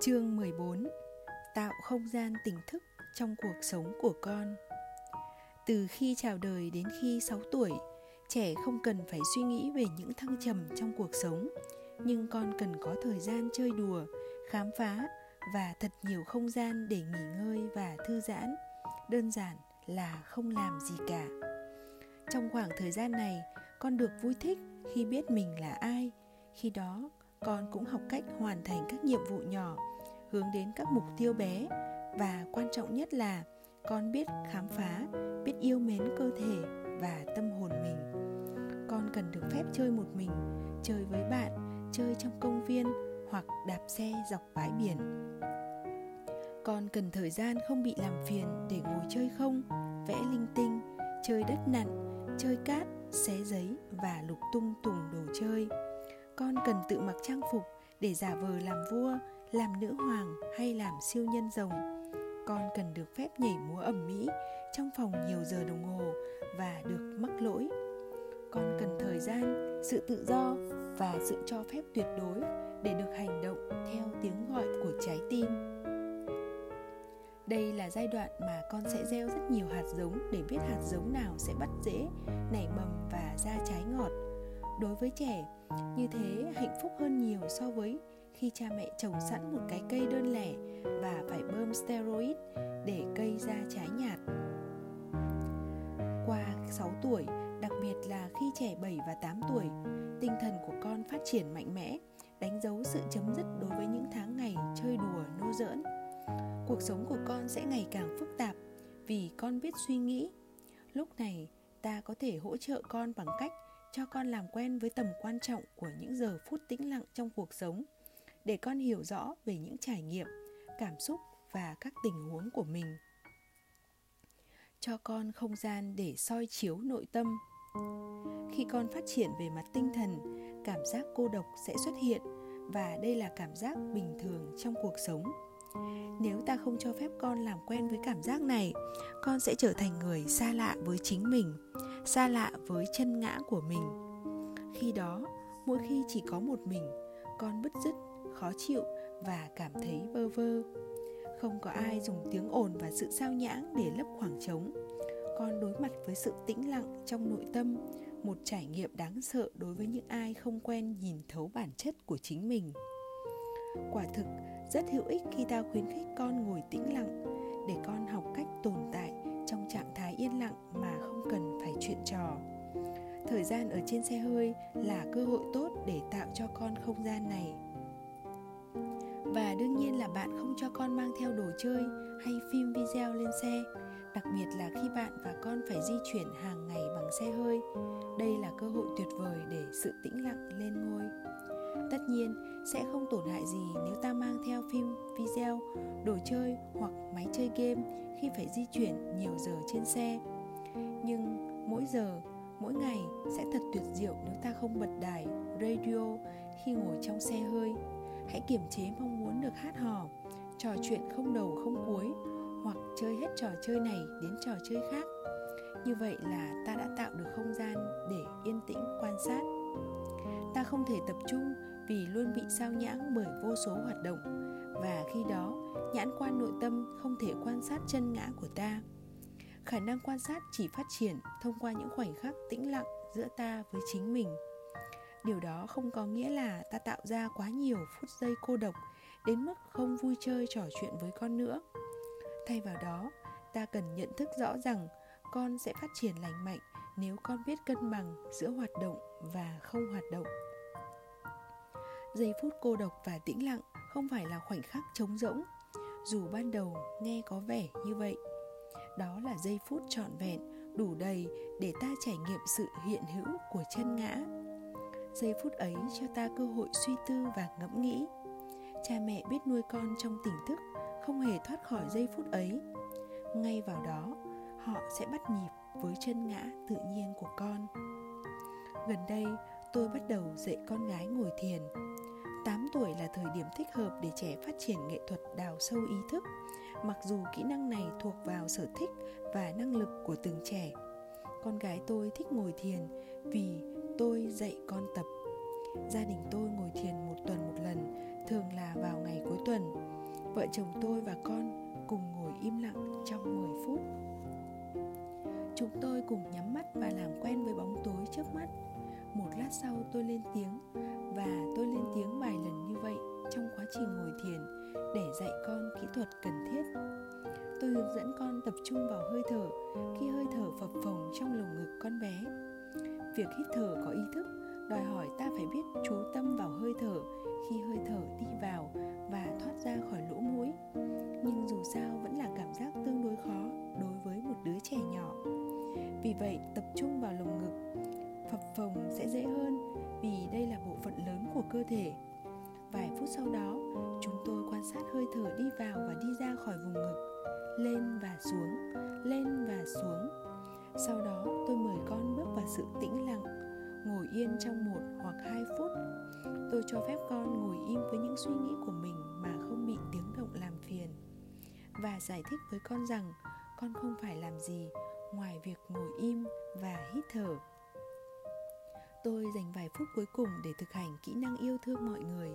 Chương 14 Tạo không gian tỉnh thức trong cuộc sống của con Từ khi chào đời đến khi 6 tuổi, trẻ không cần phải suy nghĩ về những thăng trầm trong cuộc sống, nhưng con cần có thời gian chơi đùa, khám phá và thật nhiều không gian để nghỉ ngơi và thư giãn. Đơn giản là không làm gì cả. Trong khoảng thời gian này, con được vui thích khi biết mình là ai. Khi đó, con cũng học cách hoàn thành các nhiệm vụ nhỏ, hướng đến các mục tiêu bé. Và quan trọng nhất là con biết khám phá, biết yêu mến cơ thể và tâm hồn mình. Con cần được phép chơi một mình, chơi với bạn, chơi trong công viên hoặc đạp xe dọc bãi biển. Con cần thời gian không bị làm phiền để ngồi chơi không, vẽ linh tinh, chơi đất nặn, chơi cát, xé giấy và lục tung tùng đồ chơi con cần tự mặc trang phục để giả vờ làm vua, làm nữ hoàng hay làm siêu nhân rồng. Con cần được phép nhảy múa ẩm mỹ trong phòng nhiều giờ đồng hồ và được mắc lỗi. Con cần thời gian, sự tự do và sự cho phép tuyệt đối để được hành động theo tiếng gọi của trái tim. Đây là giai đoạn mà con sẽ gieo rất nhiều hạt giống để biết hạt giống nào sẽ bắt rễ, nảy mầm và ra trái ngọt. Đối với trẻ như thế hạnh phúc hơn nhiều so với khi cha mẹ trồng sẵn một cái cây đơn lẻ và phải bơm steroid để cây ra trái nhạt. Qua 6 tuổi, đặc biệt là khi trẻ 7 và 8 tuổi, tinh thần của con phát triển mạnh mẽ, đánh dấu sự chấm dứt đối với những tháng ngày chơi đùa nô giỡn. Cuộc sống của con sẽ ngày càng phức tạp vì con biết suy nghĩ. Lúc này, ta có thể hỗ trợ con bằng cách cho con làm quen với tầm quan trọng của những giờ phút tĩnh lặng trong cuộc sống, để con hiểu rõ về những trải nghiệm, cảm xúc và các tình huống của mình. Cho con không gian để soi chiếu nội tâm. Khi con phát triển về mặt tinh thần, cảm giác cô độc sẽ xuất hiện và đây là cảm giác bình thường trong cuộc sống. Nếu ta không cho phép con làm quen với cảm giác này, con sẽ trở thành người xa lạ với chính mình xa lạ với chân ngã của mình. Khi đó, mỗi khi chỉ có một mình, con bứt rứt, khó chịu và cảm thấy vơ vơ. Không có ai dùng tiếng ồn và sự sao nhãng để lấp khoảng trống. Con đối mặt với sự tĩnh lặng trong nội tâm, một trải nghiệm đáng sợ đối với những ai không quen nhìn thấu bản chất của chính mình. Quả thực, rất hữu ích khi ta khuyến khích con ngồi tĩnh lặng, để con học cách tồn tại trong trạng thái yên lặng mà không cần phải chuyện trò. Thời gian ở trên xe hơi là cơ hội tốt để tạo cho con không gian này. Và đương nhiên là bạn không cho con mang theo đồ chơi hay phim video lên xe, đặc biệt là khi bạn và con phải di chuyển hàng ngày bằng xe hơi. Đây là cơ hội tuyệt vời để sự tĩnh lặng lên ngôi tất nhiên, sẽ không tổn hại gì nếu ta mang theo phim, video, đồ chơi hoặc máy chơi game khi phải di chuyển nhiều giờ trên xe. Nhưng mỗi giờ, mỗi ngày sẽ thật tuyệt diệu nếu ta không bật đài, radio khi ngồi trong xe hơi. Hãy kiềm chế mong muốn được hát hò, trò chuyện không đầu không cuối hoặc chơi hết trò chơi này đến trò chơi khác. Như vậy là ta đã tạo được không gian để yên tĩnh quan sát. Ta không thể tập trung vì luôn bị sao nhãng bởi vô số hoạt động. Và khi đó, nhãn quan nội tâm không thể quan sát chân ngã của ta. Khả năng quan sát chỉ phát triển thông qua những khoảnh khắc tĩnh lặng giữa ta với chính mình. Điều đó không có nghĩa là ta tạo ra quá nhiều phút giây cô độc đến mức không vui chơi trò chuyện với con nữa. Thay vào đó, ta cần nhận thức rõ rằng con sẽ phát triển lành mạnh nếu con biết cân bằng giữa hoạt động và không hoạt động giây phút cô độc và tĩnh lặng không phải là khoảnh khắc trống rỗng, dù ban đầu nghe có vẻ như vậy. Đó là giây phút trọn vẹn, đủ đầy để ta trải nghiệm sự hiện hữu của chân ngã. Giây phút ấy cho ta cơ hội suy tư và ngẫm nghĩ. Cha mẹ biết nuôi con trong tỉnh thức, không hề thoát khỏi giây phút ấy. Ngay vào đó, họ sẽ bắt nhịp với chân ngã tự nhiên của con. Gần đây, tôi bắt đầu dạy con gái ngồi thiền. 8 tuổi là thời điểm thích hợp để trẻ phát triển nghệ thuật đào sâu ý thức. Mặc dù kỹ năng này thuộc vào sở thích và năng lực của từng trẻ, con gái tôi thích ngồi thiền vì tôi dạy con tập. Gia đình tôi ngồi thiền một tuần một lần, thường là vào ngày cuối tuần. Vợ chồng tôi và con cùng ngồi im lặng trong 10 phút. Chúng tôi cùng nhắm mắt và làm quen với bóng tối trước mắt. Một lát sau tôi lên tiếng Và tôi lên tiếng vài lần như vậy trong quá trình ngồi thiền để dạy con kỹ thuật cần thiết. Tôi hướng dẫn con tập trung vào hơi thở khi hơi thở phập phồng trong lồng ngực con bé. Việc hít thở có ý thức, đòi hỏi ta phải biết chú tâm vào hơi thở khi hơi thở đi vào và thoát ra khỏi lỗ mũi. Nhưng dù sao vẫn là cảm giác tương đối khó đối với một đứa trẻ nhỏ. Vì vậy, tập trung vào lồng ngực, phập phồng sẽ dễ hơn vì đây là bộ phận lớn của cơ thể. Vài phút sau đó, chúng tôi quan sát hơi thở đi vào và đi ra khỏi vùng ngực, lên và xuống, lên và xuống. Sau đó, tôi mời con bước vào sự tĩnh lặng, ngồi yên trong một hoặc hai phút. Tôi cho phép con ngồi im với những suy nghĩ của mình mà không bị tiếng động làm phiền và giải thích với con rằng con không phải làm gì ngoài việc ngồi im và hít thở tôi dành vài phút cuối cùng để thực hành kỹ năng yêu thương mọi người.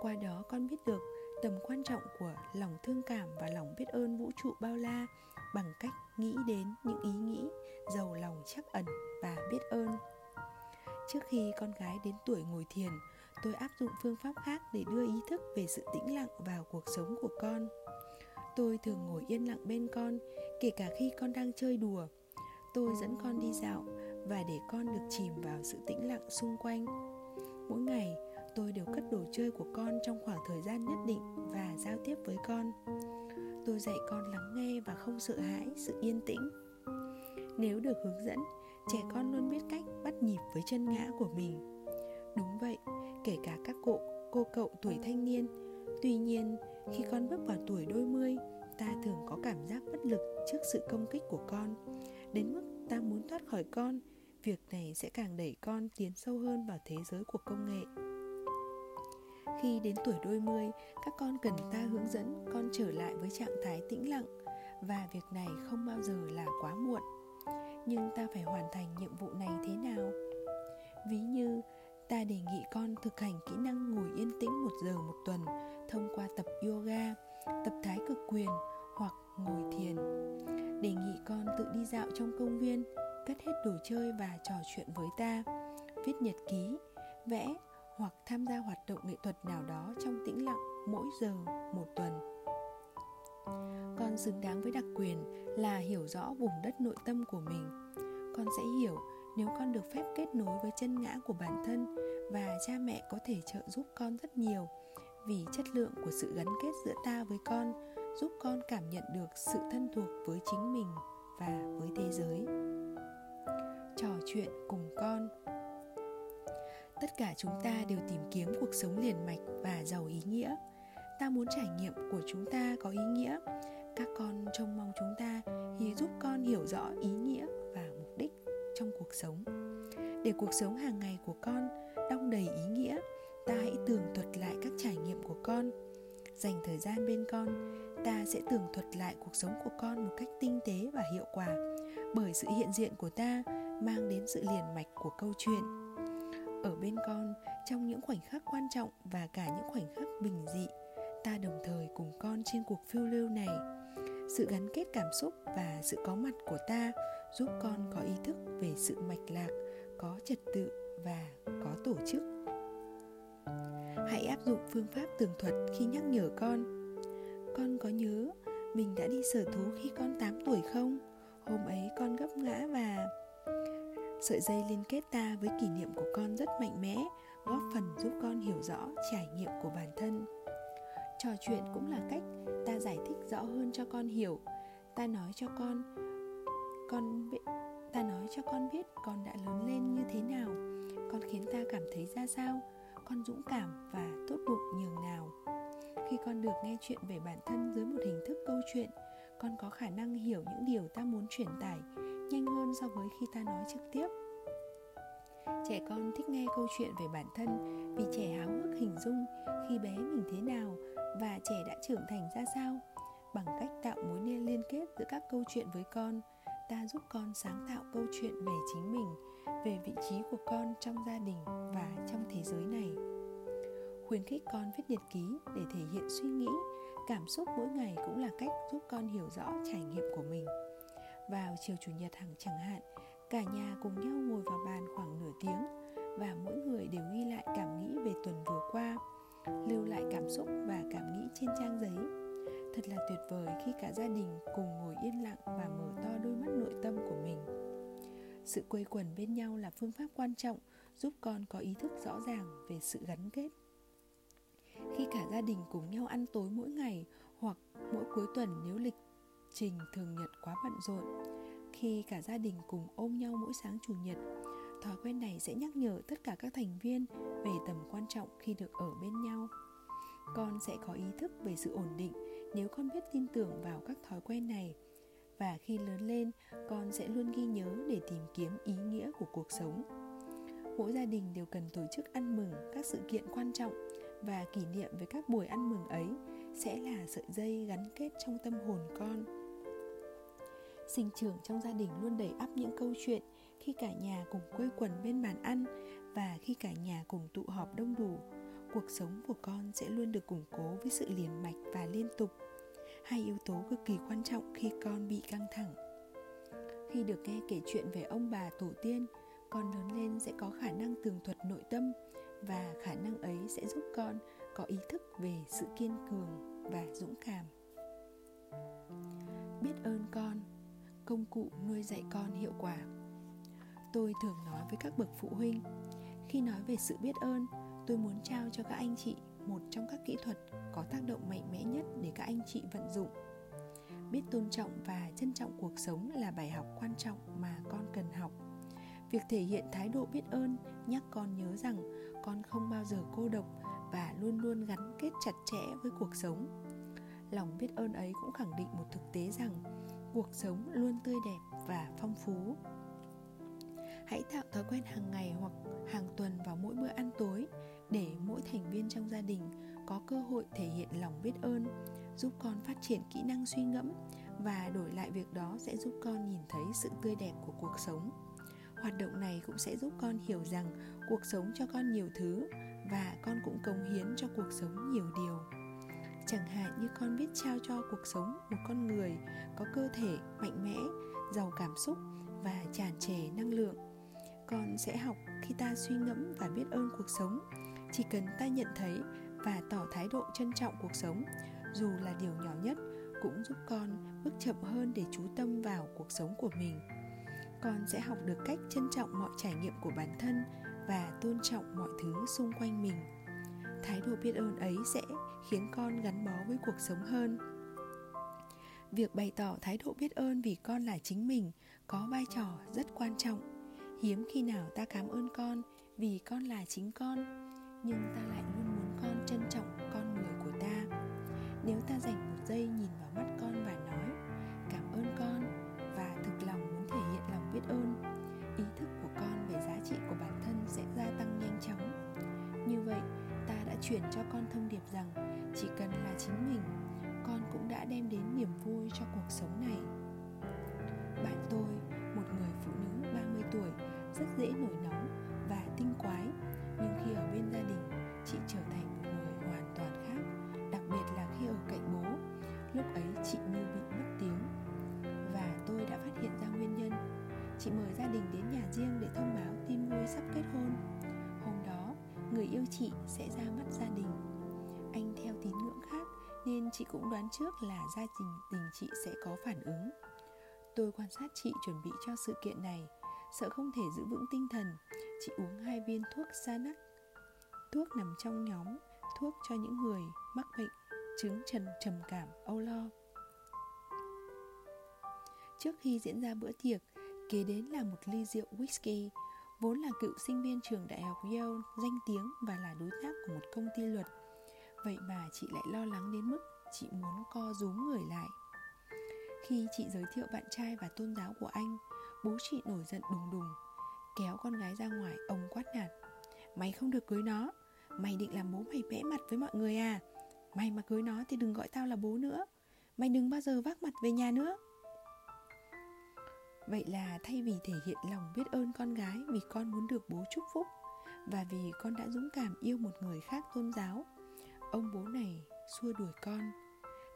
Qua đó con biết được tầm quan trọng của lòng thương cảm và lòng biết ơn vũ trụ bao la bằng cách nghĩ đến những ý nghĩ, giàu lòng chắc ẩn và biết ơn. Trước khi con gái đến tuổi ngồi thiền, tôi áp dụng phương pháp khác để đưa ý thức về sự tĩnh lặng vào cuộc sống của con. Tôi thường ngồi yên lặng bên con, kể cả khi con đang chơi đùa. Tôi dẫn con đi dạo và để con được chìm vào sự tĩnh lặng xung quanh. Mỗi ngày, tôi đều cất đồ chơi của con trong khoảng thời gian nhất định và giao tiếp với con. Tôi dạy con lắng nghe và không sợ hãi sự yên tĩnh. Nếu được hướng dẫn, trẻ con luôn biết cách bắt nhịp với chân ngã của mình. Đúng vậy, kể cả các cụ, cô cậu tuổi thanh niên. Tuy nhiên, khi con bước vào tuổi đôi mươi, ta thường có cảm giác bất lực trước sự công kích của con, đến mức ta muốn thoát khỏi con việc này sẽ càng đẩy con tiến sâu hơn vào thế giới của công nghệ khi đến tuổi đôi mươi, các con cần ta hướng dẫn con trở lại với trạng thái tĩnh lặng và việc này không bao giờ là quá muộn. Nhưng ta phải hoàn thành nhiệm vụ này thế nào? Ví như ta đề nghị con thực hành kỹ năng ngồi yên tĩnh một giờ một tuần thông qua tập yoga, tập thái cực quyền hoặc ngồi thiền. Đề nghị con tự đi dạo trong công viên, cất hết đồ chơi và trò chuyện với ta, viết nhật ký, vẽ hoặc tham gia hoạt động nghệ thuật nào đó trong tĩnh lặng mỗi giờ một tuần. Con xứng đáng với đặc quyền là hiểu rõ vùng đất nội tâm của mình. Con sẽ hiểu nếu con được phép kết nối với chân ngã của bản thân và cha mẹ có thể trợ giúp con rất nhiều vì chất lượng của sự gắn kết giữa ta với con giúp con cảm nhận được sự thân thuộc với chính mình và với thế giới. Trò chuyện cùng con. Tất cả chúng ta đều tìm kiếm cuộc sống liền mạch và giàu ý nghĩa. Ta muốn trải nghiệm của chúng ta có ý nghĩa. Các con trông mong chúng ta thì giúp con hiểu rõ ý nghĩa và mục đích trong cuộc sống. Để cuộc sống hàng ngày của con đong đầy ý nghĩa, ta hãy tường thuật lại các trải nghiệm của con. Dành thời gian bên con ta sẽ tường thuật lại cuộc sống của con một cách tinh tế và hiệu quả bởi sự hiện diện của ta mang đến sự liền mạch của câu chuyện. Ở bên con, trong những khoảnh khắc quan trọng và cả những khoảnh khắc bình dị, ta đồng thời cùng con trên cuộc phiêu lưu này. Sự gắn kết cảm xúc và sự có mặt của ta giúp con có ý thức về sự mạch lạc, có trật tự và có tổ chức. Hãy áp dụng phương pháp tường thuật khi nhắc nhở con con có nhớ mình đã đi sở thú khi con 8 tuổi không hôm ấy con gấp ngã và Sợi dây liên kết ta với kỷ niệm của con rất mạnh mẽ, góp phần giúp con hiểu rõ trải nghiệm của bản thân. Trò chuyện cũng là cách ta giải thích rõ hơn cho con hiểu. Ta nói cho con con biết ta nói cho con biết con đã lớn lên như thế nào, con khiến ta cảm thấy ra sao, con dũng cảm và tốt bụng nhường nào. Khi con được nghe chuyện về bản thân dưới một hình thức câu chuyện, con có khả năng hiểu những điều ta muốn truyền tải nhanh hơn so với khi ta nói trực tiếp. Trẻ con thích nghe câu chuyện về bản thân vì trẻ háo hức hình dung khi bé mình thế nào và trẻ đã trưởng thành ra sao. Bằng cách tạo mối liên liên kết giữa các câu chuyện với con ta giúp con sáng tạo câu chuyện về chính mình về vị trí của con trong gia đình và trong thế giới này khuyến khích con viết nhật ký để thể hiện suy nghĩ. Cảm xúc mỗi ngày cũng là cách giúp con hiểu rõ trải nghiệm của mình. Vào chiều chủ nhật hàng chẳng hạn, cả nhà cùng nhau ngồi vào bàn khoảng nửa tiếng và mỗi người đều ghi lại cảm nghĩ về tuần vừa qua, lưu lại cảm xúc và cảm nghĩ trên trang giấy. Thật là tuyệt vời khi cả gia đình cùng ngồi yên lặng và mở to đôi mắt nội tâm của mình. Sự quây quần bên nhau là phương pháp quan trọng giúp con có ý thức rõ ràng về sự gắn kết khi cả gia đình cùng nhau ăn tối mỗi ngày hoặc mỗi cuối tuần nếu lịch trình thường nhật quá bận rộn. Khi cả gia đình cùng ôm nhau mỗi sáng chủ nhật, thói quen này sẽ nhắc nhở tất cả các thành viên về tầm quan trọng khi được ở bên nhau. Con sẽ có ý thức về sự ổn định nếu con biết tin tưởng vào các thói quen này. Và khi lớn lên, con sẽ luôn ghi nhớ để tìm kiếm ý nghĩa của cuộc sống. Mỗi gia đình đều cần tổ chức ăn mừng các sự kiện quan trọng và kỷ niệm với các buổi ăn mừng ấy sẽ là sợi dây gắn kết trong tâm hồn con. Sinh trưởng trong gia đình luôn đầy ắp những câu chuyện khi cả nhà cùng quây quần bên bàn ăn và khi cả nhà cùng tụ họp đông đủ, cuộc sống của con sẽ luôn được củng cố với sự liền mạch và liên tục. Hai yếu tố cực kỳ quan trọng khi con bị căng thẳng. Khi được nghe kể chuyện về ông bà tổ tiên, con lớn lên sẽ có khả năng tường thuật nội tâm và khả năng ấy sẽ giúp con có ý thức về sự kiên cường và dũng cảm. Biết ơn con, công cụ nuôi dạy con hiệu quả. Tôi thường nói với các bậc phụ huynh, khi nói về sự biết ơn, tôi muốn trao cho các anh chị một trong các kỹ thuật có tác động mạnh mẽ nhất để các anh chị vận dụng. Biết tôn trọng và trân trọng cuộc sống là bài học quan trọng mà con cần học việc thể hiện thái độ biết ơn, nhắc con nhớ rằng con không bao giờ cô độc và luôn luôn gắn kết chặt chẽ với cuộc sống. Lòng biết ơn ấy cũng khẳng định một thực tế rằng cuộc sống luôn tươi đẹp và phong phú. Hãy tạo thói quen hàng ngày hoặc hàng tuần vào mỗi bữa ăn tối để mỗi thành viên trong gia đình có cơ hội thể hiện lòng biết ơn, giúp con phát triển kỹ năng suy ngẫm và đổi lại việc đó sẽ giúp con nhìn thấy sự tươi đẹp của cuộc sống hoạt động này cũng sẽ giúp con hiểu rằng cuộc sống cho con nhiều thứ và con cũng cống hiến cho cuộc sống nhiều điều. Chẳng hạn như con biết trao cho cuộc sống một con người có cơ thể mạnh mẽ, giàu cảm xúc và tràn trề năng lượng. Con sẽ học khi ta suy ngẫm và biết ơn cuộc sống. Chỉ cần ta nhận thấy và tỏ thái độ trân trọng cuộc sống, dù là điều nhỏ nhất, cũng giúp con bước chậm hơn để chú tâm vào cuộc sống của mình con sẽ học được cách trân trọng mọi trải nghiệm của bản thân và tôn trọng mọi thứ xung quanh mình. Thái độ biết ơn ấy sẽ khiến con gắn bó với cuộc sống hơn. Việc bày tỏ thái độ biết ơn vì con là chính mình có vai trò rất quan trọng. Hiếm khi nào ta cảm ơn con vì con là chính con, nhưng ta lại luôn muốn con trân trọng con người của ta. Nếu ta dành một giây nhìn vào mắt con chuyển cho con thông điệp rằng chỉ cần là chính mình, con cũng đã đem đến niềm vui cho cuộc sống này. Bạn tôi, một người phụ nữ 30 tuổi, rất dễ nổi nóng và tinh quái, nhưng khi ở bên gia đình, chị trở thành một người hoàn toàn khác, đặc biệt là khi ở cạnh bố. Lúc ấy chị như bị mất tiếng. Và tôi đã phát hiện ra nguyên nhân. Chị mời gia đình đến nhà riêng để thông báo tin vui sắp kết hôn người yêu chị sẽ ra mắt gia đình. Anh theo tín ngưỡng khác, nên chị cũng đoán trước là gia đình tình chị sẽ có phản ứng. Tôi quan sát chị chuẩn bị cho sự kiện này. Sợ không thể giữ vững tinh thần, chị uống hai viên thuốc Xanax. Thuốc nằm trong nhóm, thuốc cho những người mắc bệnh chứng trần trầm cảm, âu lo. Trước khi diễn ra bữa tiệc, kế đến là một ly rượu whisky vốn là cựu sinh viên trường đại học Yale, danh tiếng và là đối tác của một công ty luật. Vậy mà chị lại lo lắng đến mức chị muốn co rúm người lại. Khi chị giới thiệu bạn trai và tôn giáo của anh, bố chị nổi giận đùng đùng, kéo con gái ra ngoài ông quát nạt. Mày không được cưới nó, mày định làm bố mày bẽ mặt với mọi người à? Mày mà cưới nó thì đừng gọi tao là bố nữa, mày đừng bao giờ vác mặt về nhà nữa vậy là thay vì thể hiện lòng biết ơn con gái vì con muốn được bố chúc phúc và vì con đã dũng cảm yêu một người khác tôn giáo, ông bố này xua đuổi con.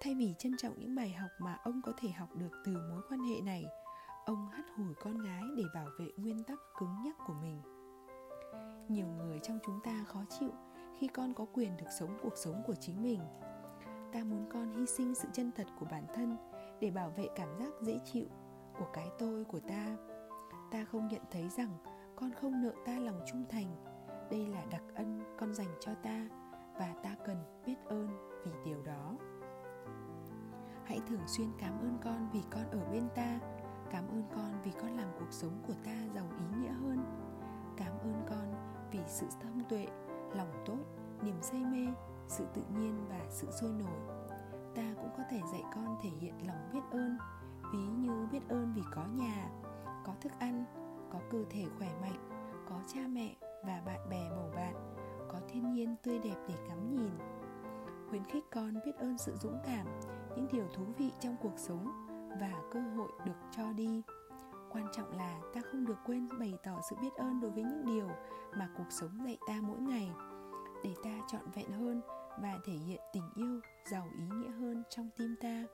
Thay vì trân trọng những bài học mà ông có thể học được từ mối quan hệ này, ông hắt hủi con gái để bảo vệ nguyên tắc cứng nhắc của mình. Nhiều người trong chúng ta khó chịu khi con có quyền được sống cuộc sống của chính mình. Ta muốn con hy sinh sự chân thật của bản thân để bảo vệ cảm giác dễ chịu của cái tôi của ta. Ta không nhận thấy rằng con không nợ ta lòng trung thành. Đây là đặc ân con dành cho ta và ta cần biết ơn vì điều đó. Hãy thường xuyên cảm ơn con vì con ở bên ta, cảm ơn con vì con làm cuộc sống của ta giàu ý nghĩa hơn. Cảm ơn con vì sự thông tuệ, lòng tốt, niềm say mê, sự tự nhiên và sự sôi nổi. Ta cũng có thể dạy con thể hiện lòng biết ơn ví như biết ơn vì có nhà, có thức ăn, có cơ thể khỏe mạnh, có cha mẹ và bạn bè bầu bạn, có thiên nhiên tươi đẹp để ngắm nhìn. Khuyến khích con biết ơn sự dũng cảm, những điều thú vị trong cuộc sống và cơ hội được cho đi. Quan trọng là ta không được quên bày tỏ sự biết ơn đối với những điều mà cuộc sống dạy ta mỗi ngày, để ta trọn vẹn hơn và thể hiện tình yêu giàu ý nghĩa hơn trong tim ta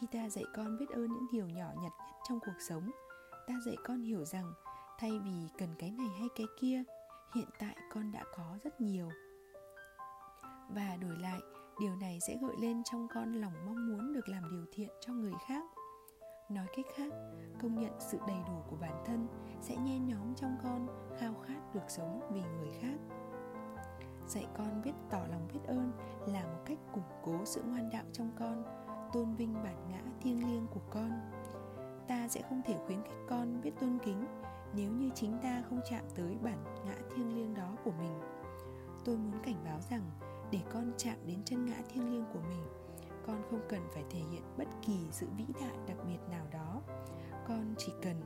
khi ta dạy con biết ơn những điều nhỏ nhặt nhất trong cuộc sống, ta dạy con hiểu rằng thay vì cần cái này hay cái kia, hiện tại con đã có rất nhiều. Và đổi lại, điều này sẽ gợi lên trong con lòng mong muốn được làm điều thiện cho người khác. Nói cách khác, công nhận sự đầy đủ của bản thân sẽ nhen nhóm trong con khao khát được sống vì người khác. Dạy con biết tỏ lòng biết ơn là một cách củng cố sự ngoan đạo trong con tôn vinh bản ngã thiêng liêng của con. Ta sẽ không thể khuyến khích con biết tôn kính nếu như chính ta không chạm tới bản ngã thiêng liêng đó của mình. Tôi muốn cảnh báo rằng để con chạm đến chân ngã thiêng liêng của mình, con không cần phải thể hiện bất kỳ sự vĩ đại đặc biệt nào đó. Con chỉ cần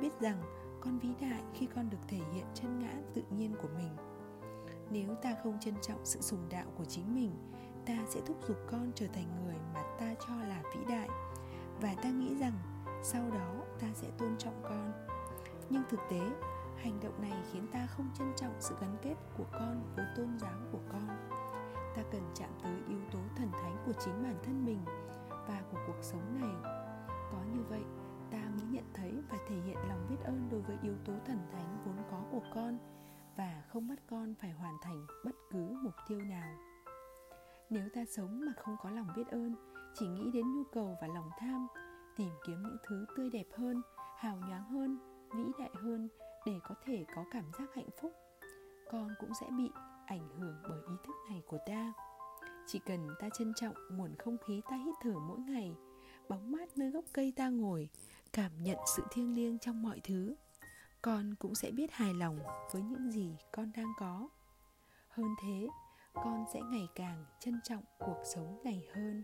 biết rằng con vĩ đại khi con được thể hiện chân ngã tự nhiên của mình. Nếu ta không trân trọng sự sùng đạo của chính mình ta sẽ thúc giục con trở thành người mà ta cho là vĩ đại. Và ta nghĩ rằng sau đó ta sẽ tôn trọng con. Nhưng thực tế, hành động này khiến ta không trân trọng sự gắn kết của con với tôn giáo của con. Ta cần chạm tới yếu tố thần thánh của chính bản thân mình và của cuộc sống này. Có như vậy, ta mới nhận thấy và thể hiện lòng biết ơn đối với yếu tố thần thánh vốn có của con và không bắt con phải hoàn thành bất cứ mục tiêu nào nếu ta sống mà không có lòng biết ơn, chỉ nghĩ đến nhu cầu và lòng tham, tìm kiếm những thứ tươi đẹp hơn, hào nhoáng hơn, vĩ đại hơn để có thể có cảm giác hạnh phúc, con cũng sẽ bị ảnh hưởng bởi ý thức này của ta. Chỉ cần ta trân trọng nguồn không khí ta hít thở mỗi ngày, bóng mát nơi gốc cây ta ngồi, cảm nhận sự thiêng liêng trong mọi thứ, con cũng sẽ biết hài lòng với những gì con đang có. Hơn thế con sẽ ngày càng trân trọng cuộc sống này hơn.